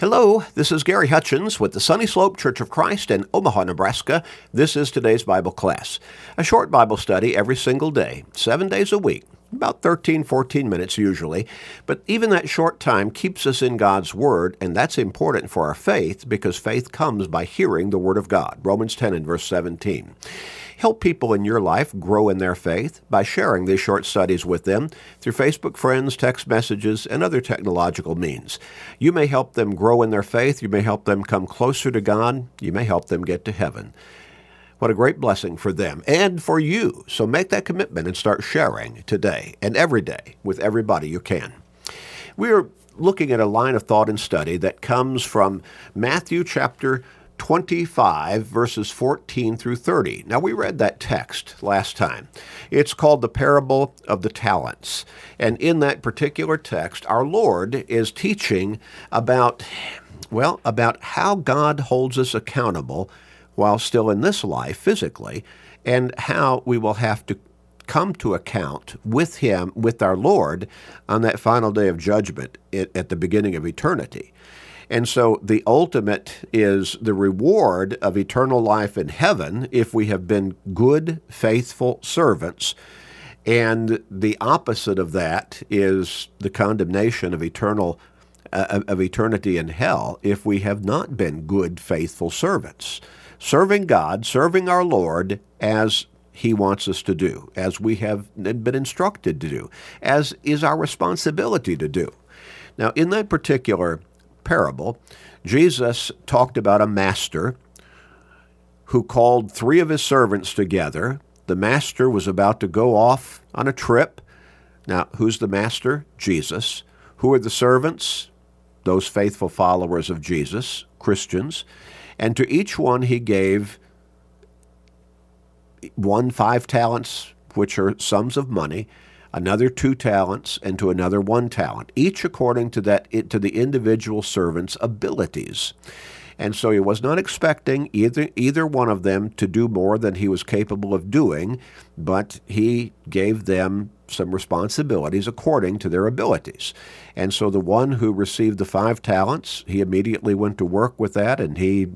Hello, this is Gary Hutchins with the Sunny Slope Church of Christ in Omaha, Nebraska. This is today's Bible class. A short Bible study every single day, seven days a week, about 13, 14 minutes usually. But even that short time keeps us in God's Word, and that's important for our faith because faith comes by hearing the Word of God. Romans 10 and verse 17. Help people in your life grow in their faith by sharing these short studies with them through Facebook friends, text messages, and other technological means. You may help them grow in their faith. You may help them come closer to God. You may help them get to heaven. What a great blessing for them and for you. So make that commitment and start sharing today and every day with everybody you can. We're looking at a line of thought and study that comes from Matthew chapter 25, verses 14 through 30. Now, we read that text last time. It's called the Parable of the Talents. And in that particular text, our Lord is teaching about, well, about how God holds us accountable while still in this life physically, and how we will have to come to account with Him, with our Lord, on that final day of judgment at the beginning of eternity. And so the ultimate is the reward of eternal life in heaven if we have been good, faithful servants. And the opposite of that is the condemnation of eternal uh, of eternity in hell if we have not been good, faithful servants. Serving God, serving our Lord as he wants us to do, as we have been instructed to do, as is our responsibility to do. Now, in that particular parable, Jesus talked about a master who called three of his servants together. The master was about to go off on a trip. Now, who's the master? Jesus. Who are the servants? Those faithful followers of Jesus, Christians. And to each one he gave one five talents, which are sums of money, another two talents, and to another one talent, each according to that to the individual servant's abilities. And so he was not expecting either either one of them to do more than he was capable of doing, but he gave them some responsibilities according to their abilities. And so the one who received the five talents, he immediately went to work with that and he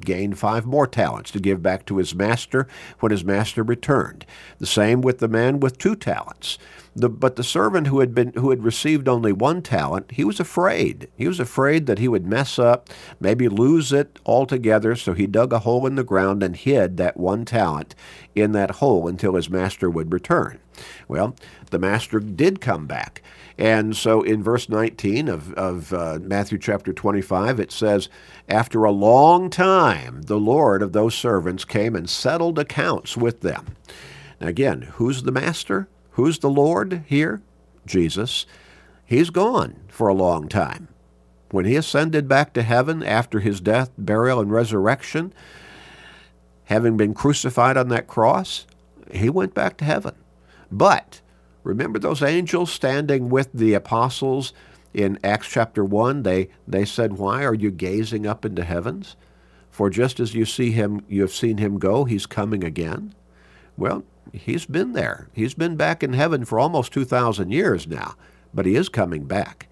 gained five more talents to give back to his master when his master returned. The same with the man with two talents. The, but the servant who had been who had received only one talent, he was afraid. He was afraid that he would mess up, maybe lose it altogether. So he dug a hole in the ground and hid that one talent in that hole until his master would return. Well, the master did come back. And so in verse 19 of, of uh, Matthew chapter 25, it says, After a long time, the Lord of those servants came and settled accounts with them. Now, again, who's the master? Who's the Lord here? Jesus. He's gone for a long time. When he ascended back to heaven after his death, burial, and resurrection, having been crucified on that cross, he went back to heaven. But remember those angels standing with the apostles in Acts chapter 1? They, they said, Why are you gazing up into heavens? For just as you see him, you have seen him go, he's coming again. Well, he's been there. He's been back in heaven for almost 2,000 years now, but he is coming back.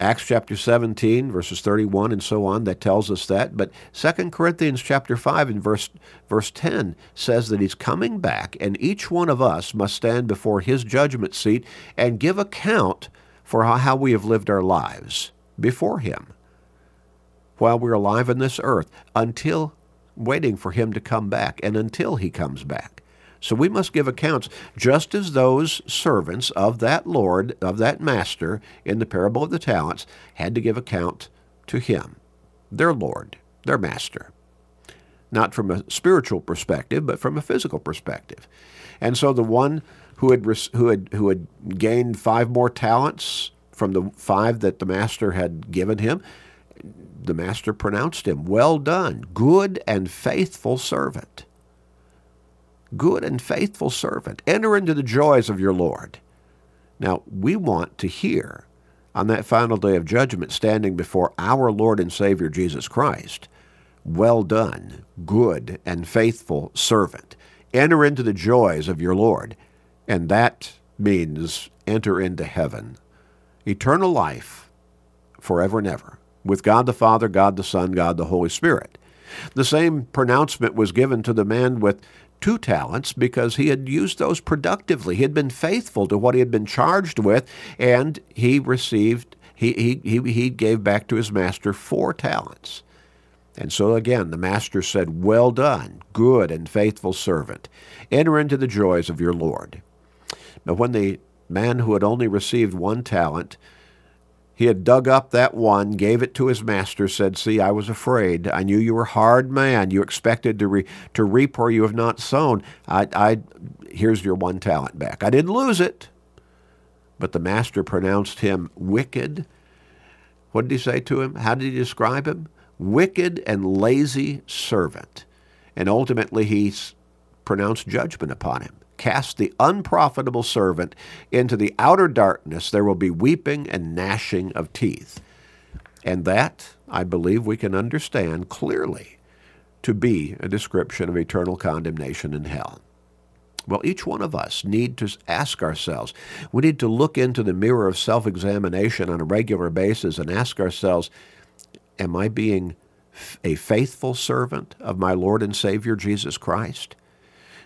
Acts chapter 17, verses 31 and so on, that tells us that. But 2 Corinthians chapter 5 and verse, verse 10 says that he's coming back, and each one of us must stand before his judgment seat and give account for how we have lived our lives before him while we're alive on this earth until waiting for him to come back and until he comes back. So we must give accounts, just as those servants of that Lord, of that master in the parable of the talents, had to give account to him, their Lord, their master. Not from a spiritual perspective, but from a physical perspective. And so the one who had, who had, who had gained five more talents from the five that the master had given him, the master pronounced him, Well done, good and faithful servant good and faithful servant. Enter into the joys of your Lord. Now, we want to hear on that final day of judgment, standing before our Lord and Savior Jesus Christ, Well done, good and faithful servant. Enter into the joys of your Lord. And that means enter into heaven. Eternal life forever and ever, with God the Father, God the Son, God the Holy Spirit. The same pronouncement was given to the man with two talents because he had used those productively. He had been faithful to what he had been charged with, and he received, he, he, he, he gave back to his master four talents. And so again, the master said, Well done, good and faithful servant. Enter into the joys of your Lord. But when the man who had only received one talent he had dug up that one, gave it to his master, said, See, I was afraid. I knew you were a hard man. You expected to, re- to reap where you have not sown. I, I, here's your one talent back. I didn't lose it. But the master pronounced him wicked. What did he say to him? How did he describe him? Wicked and lazy servant. And ultimately, he pronounced judgment upon him. Cast the unprofitable servant into the outer darkness. There will be weeping and gnashing of teeth. And that, I believe, we can understand clearly to be a description of eternal condemnation in hell. Well, each one of us need to ask ourselves. We need to look into the mirror of self-examination on a regular basis and ask ourselves, am I being a faithful servant of my Lord and Savior Jesus Christ?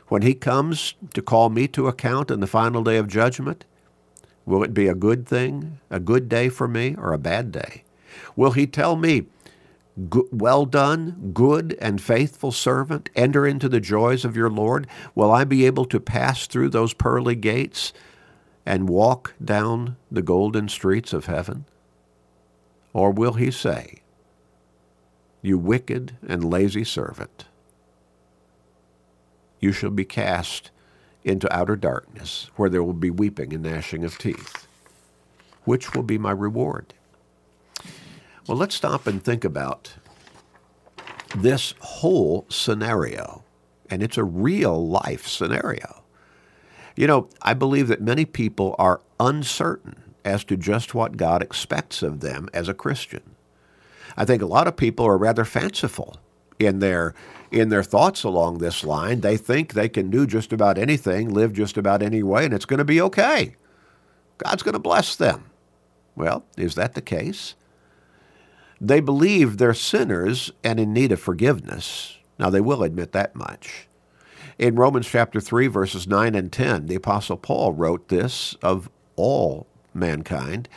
When he comes to call me to account in the final day of judgment? Will it be a good thing, a good day for me, or a bad day? Will he tell me, Well done, good and faithful servant, enter into the joys of your Lord? Will I be able to pass through those pearly gates and walk down the golden streets of heaven? Or will he say, You wicked and lazy servant, you shall be cast into outer darkness, where there will be weeping and gnashing of teeth. Which will be my reward? Well, let's stop and think about this whole scenario. And it's a real life scenario. You know, I believe that many people are uncertain as to just what God expects of them as a Christian. I think a lot of people are rather fanciful in their in their thoughts along this line. They think they can do just about anything, live just about any way, and it's going to be okay. God's going to bless them. Well, is that the case? They believe they're sinners and in need of forgiveness. Now, they will admit that much. In Romans chapter 3, verses 9 and 10, the Apostle Paul wrote this of all mankind.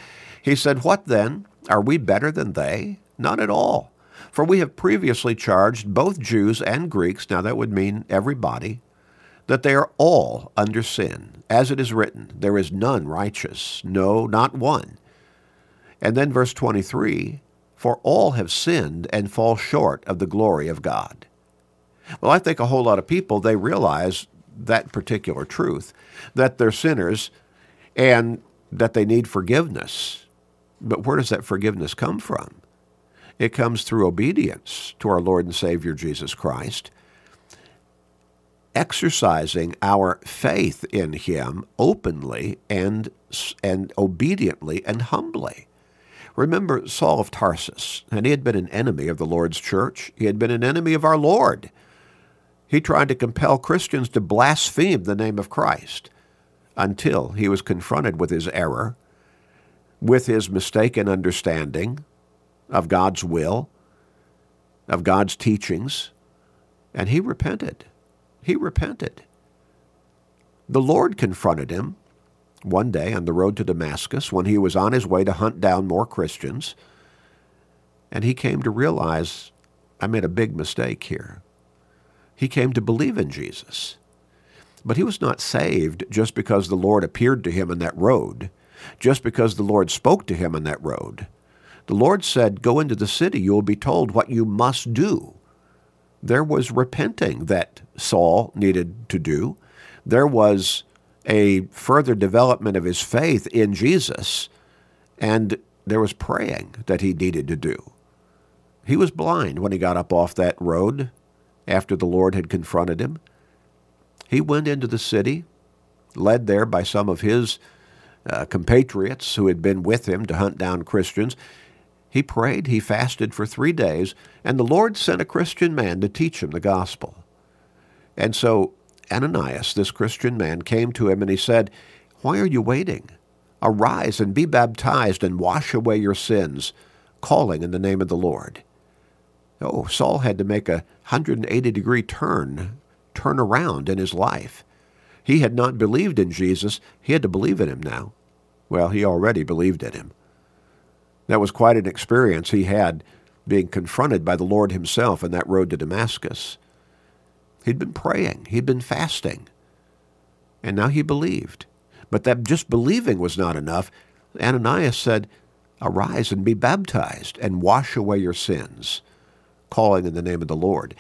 He said, What then? Are we better than they? Not at all. For we have previously charged both Jews and Greeks, now that would mean everybody, that they are all under sin. As it is written, there is none righteous, no, not one. And then verse 23 For all have sinned and fall short of the glory of God. Well, I think a whole lot of people, they realize that particular truth, that they're sinners and that they need forgiveness. But where does that forgiveness come from? It comes through obedience to our Lord and Savior Jesus Christ, exercising our faith in Him openly and, and obediently and humbly. Remember Saul of Tarsus, and he had been an enemy of the Lord's church. He had been an enemy of our Lord. He tried to compel Christians to blaspheme the name of Christ until he was confronted with his error, with his mistaken understanding, of God's will, of God's teachings, and he repented. He repented. The Lord confronted him one day on the road to Damascus when he was on his way to hunt down more Christians, and he came to realize, I made a big mistake here. He came to believe in Jesus. But he was not saved just because the Lord appeared to him on that road, just because the Lord spoke to him on that road. The Lord said, Go into the city, you will be told what you must do. There was repenting that Saul needed to do. There was a further development of his faith in Jesus, and there was praying that he needed to do. He was blind when he got up off that road after the Lord had confronted him. He went into the city, led there by some of his uh, compatriots who had been with him to hunt down Christians. He prayed, he fasted for three days, and the Lord sent a Christian man to teach him the gospel. And so Ananias, this Christian man, came to him and he said, Why are you waiting? Arise and be baptized and wash away your sins, calling in the name of the Lord. Oh, Saul had to make a 180 degree turn, turn around in his life. He had not believed in Jesus. He had to believe in him now. Well, he already believed in him. That was quite an experience he had being confronted by the Lord himself in that road to Damascus. He'd been praying, he'd been fasting, and now he believed. But that just believing was not enough. Ananias said, Arise and be baptized and wash away your sins, calling in the name of the Lord.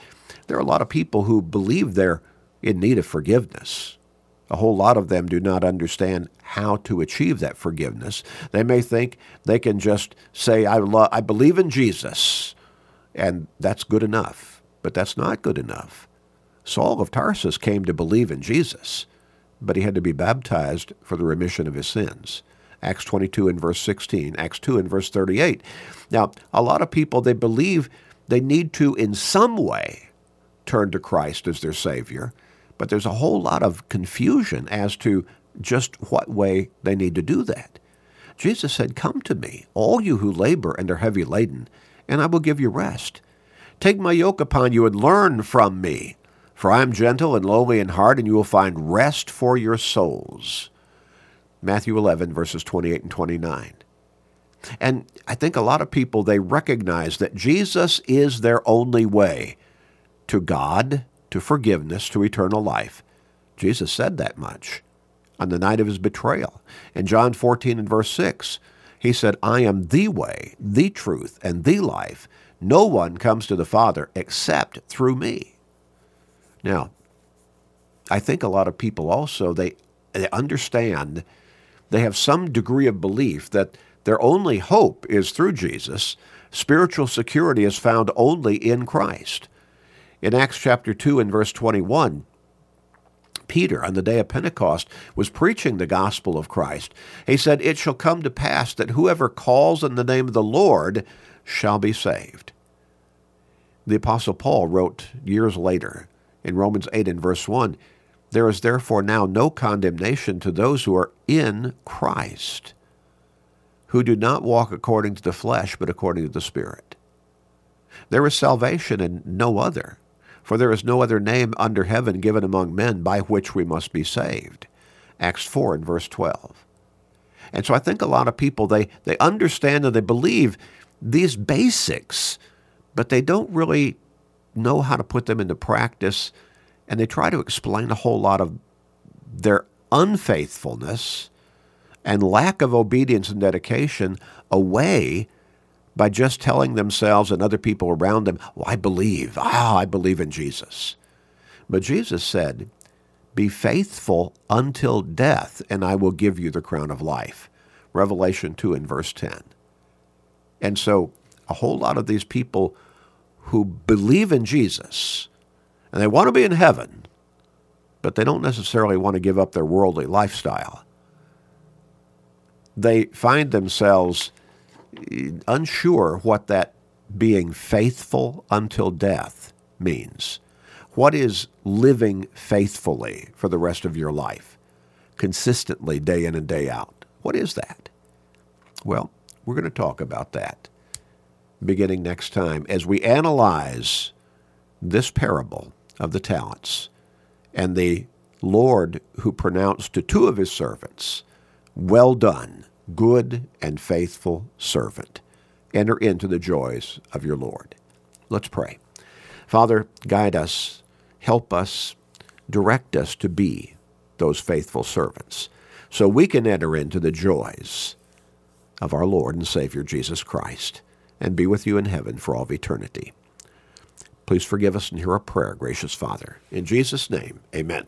There are a lot of people who believe they're in need of forgiveness. A whole lot of them do not understand how to achieve that forgiveness. They may think they can just say, I, lo- I believe in Jesus, and that's good enough. But that's not good enough. Saul of Tarsus came to believe in Jesus, but he had to be baptized for the remission of his sins. Acts 22 and verse 16, Acts 2 and verse 38. Now, a lot of people, they believe they need to, in some way, turn to Christ as their Savior. But there's a whole lot of confusion as to just what way they need to do that. Jesus said, Come to me, all you who labor and are heavy laden, and I will give you rest. Take my yoke upon you and learn from me, for I am gentle and lowly in heart, and you will find rest for your souls. Matthew 11, verses 28 and 29. And I think a lot of people, they recognize that Jesus is their only way to God to forgiveness, to eternal life. Jesus said that much on the night of his betrayal. In John 14 and verse 6, he said, I am the way, the truth, and the life. No one comes to the Father except through me. Now, I think a lot of people also, they, they understand, they have some degree of belief that their only hope is through Jesus. Spiritual security is found only in Christ. In Acts chapter 2 and verse 21, Peter, on the day of Pentecost, was preaching the gospel of Christ. He said, It shall come to pass that whoever calls in the name of the Lord shall be saved. The Apostle Paul wrote years later in Romans 8 and verse 1 There is therefore now no condemnation to those who are in Christ, who do not walk according to the flesh, but according to the Spirit. There is salvation in no other. For there is no other name under heaven given among men by which we must be saved. Acts 4 and verse 12. And so I think a lot of people, they, they understand and they believe these basics, but they don't really know how to put them into practice. And they try to explain a whole lot of their unfaithfulness and lack of obedience and dedication away by just telling themselves and other people around them, well, I believe, ah, I believe in Jesus. But Jesus said, Be faithful until death, and I will give you the crown of life. Revelation 2 and verse 10. And so a whole lot of these people who believe in Jesus and they want to be in heaven, but they don't necessarily want to give up their worldly lifestyle. They find themselves unsure what that being faithful until death means. What is living faithfully for the rest of your life, consistently, day in and day out? What is that? Well, we're going to talk about that beginning next time as we analyze this parable of the talents and the Lord who pronounced to two of his servants, Well done good and faithful servant. Enter into the joys of your Lord. Let's pray. Father, guide us, help us, direct us to be those faithful servants so we can enter into the joys of our Lord and Savior Jesus Christ and be with you in heaven for all of eternity. Please forgive us and hear our prayer, gracious Father. In Jesus' name, amen.